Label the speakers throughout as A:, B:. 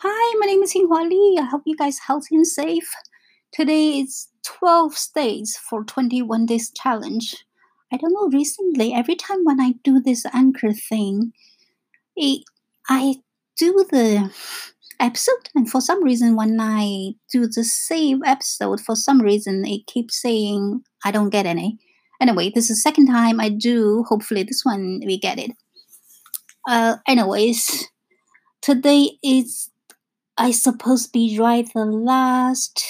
A: Hi, my name is Xinghua Li. I hope you guys healthy and safe. Today is 12 days for 21 days challenge. I don't know recently every time when I do this anchor thing, it, I do the episode and for some reason when I do the same episode for some reason it keeps saying I don't get any. Anyway, this is the second time I do. Hopefully this one we get it. Uh anyways, today is I suppose be write the last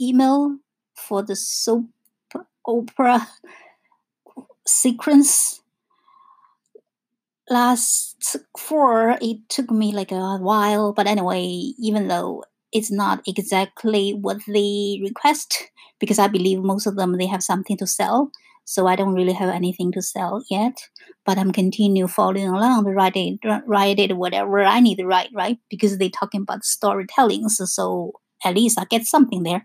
A: email for the soap opera sequence. Last four, it took me like a while, but anyway, even though it's not exactly what they request, because I believe most of them they have something to sell, so I don't really have anything to sell yet. But I'm continue following along, write it, write it, whatever I need to write, right? Because they're talking about storytelling, so, so at least I get something there.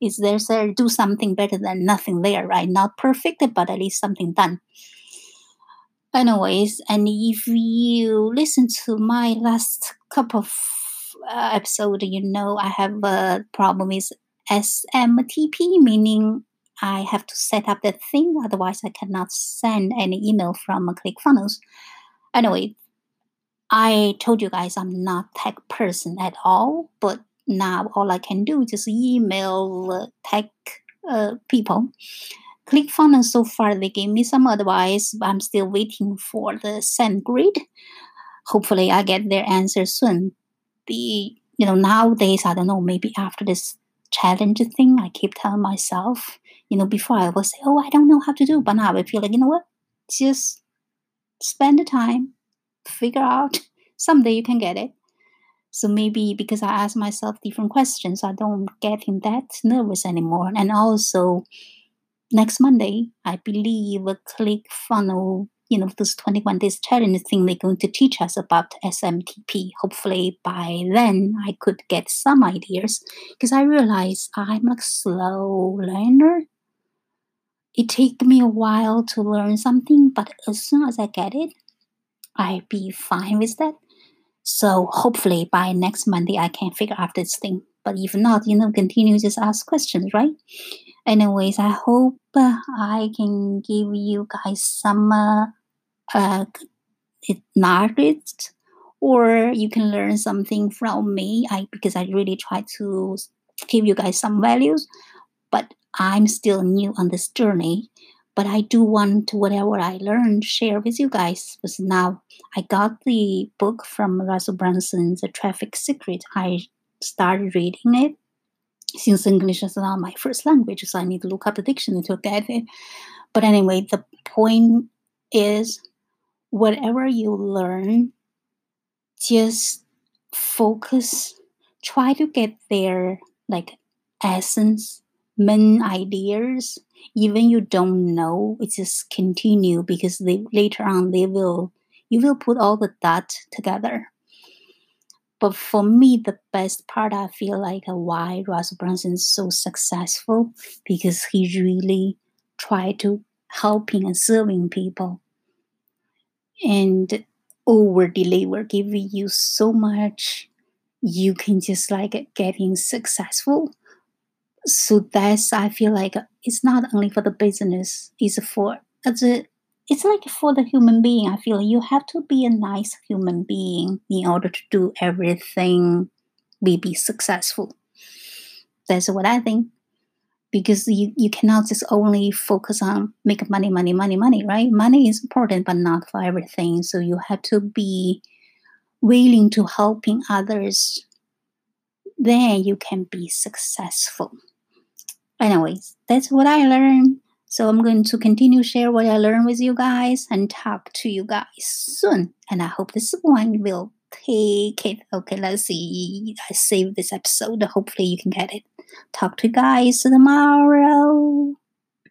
A: Is there there do something better than nothing there, right? Not perfect, but at least something done. Anyways, and if you listen to my last couple of uh, episode, you know I have a problem with SMTP, meaning I have to set up the thing, otherwise I cannot send any email from ClickFunnels. Anyway, I told you guys I'm not tech person at all, but now all I can do is just email tech uh, people. ClickFunnels so far they gave me some advice, but I'm still waiting for the SendGrid. Hopefully I get their answer soon. The you know nowadays I don't know maybe after this challenge thing I keep telling myself you know, before I would say, oh, I don't know how to do, but now I feel like, you know what? Just spend the time, figure out. Someday you can get it. So maybe because I ask myself different questions, I don't get in that nervous anymore. And also, next Monday, I believe a ClickFunnel, you know, this 21 days challenge thing they're going to teach us about SMTP. Hopefully by then I could get some ideas because I realize I'm a slow learner it take me a while to learn something, but as soon as I get it, I'll be fine with that. So hopefully by next Monday I can figure out this thing. But if not, you know, continue just ask questions, right? Anyways, I hope uh, I can give you guys some uh, uh, knowledge, or you can learn something from me. I because I really try to give you guys some values, but I'm still new on this journey, but I do want whatever I learned share with you guys. Because now I got the book from Russell Brunson's The Traffic Secret. I started reading it since English is not my first language, so I need to look up the dictionary to get it. But anyway, the point is whatever you learn, just focus, try to get their like essence main ideas even you don't know it just continue because they later on they will you will put all the dots together. But for me the best part i feel like uh, why Russell Brunson is so successful because he really tried to helping and serving people. And over deliver giving you so much you can just like getting successful so that's I feel like it's not only for the business, it's for it's a, it's like for the human being. I feel you have to be a nice human being in order to do everything be be successful. That's what I think. Because you, you cannot just only focus on make money, money, money, money, right? Money is important, but not for everything. So you have to be willing to helping others. Then you can be successful anyways, that's what I learned. So I'm going to continue share what I learned with you guys and talk to you guys soon. And I hope this one will take it. Okay, let's see. I saved this episode. Hopefully you can get it. Talk to you guys tomorrow.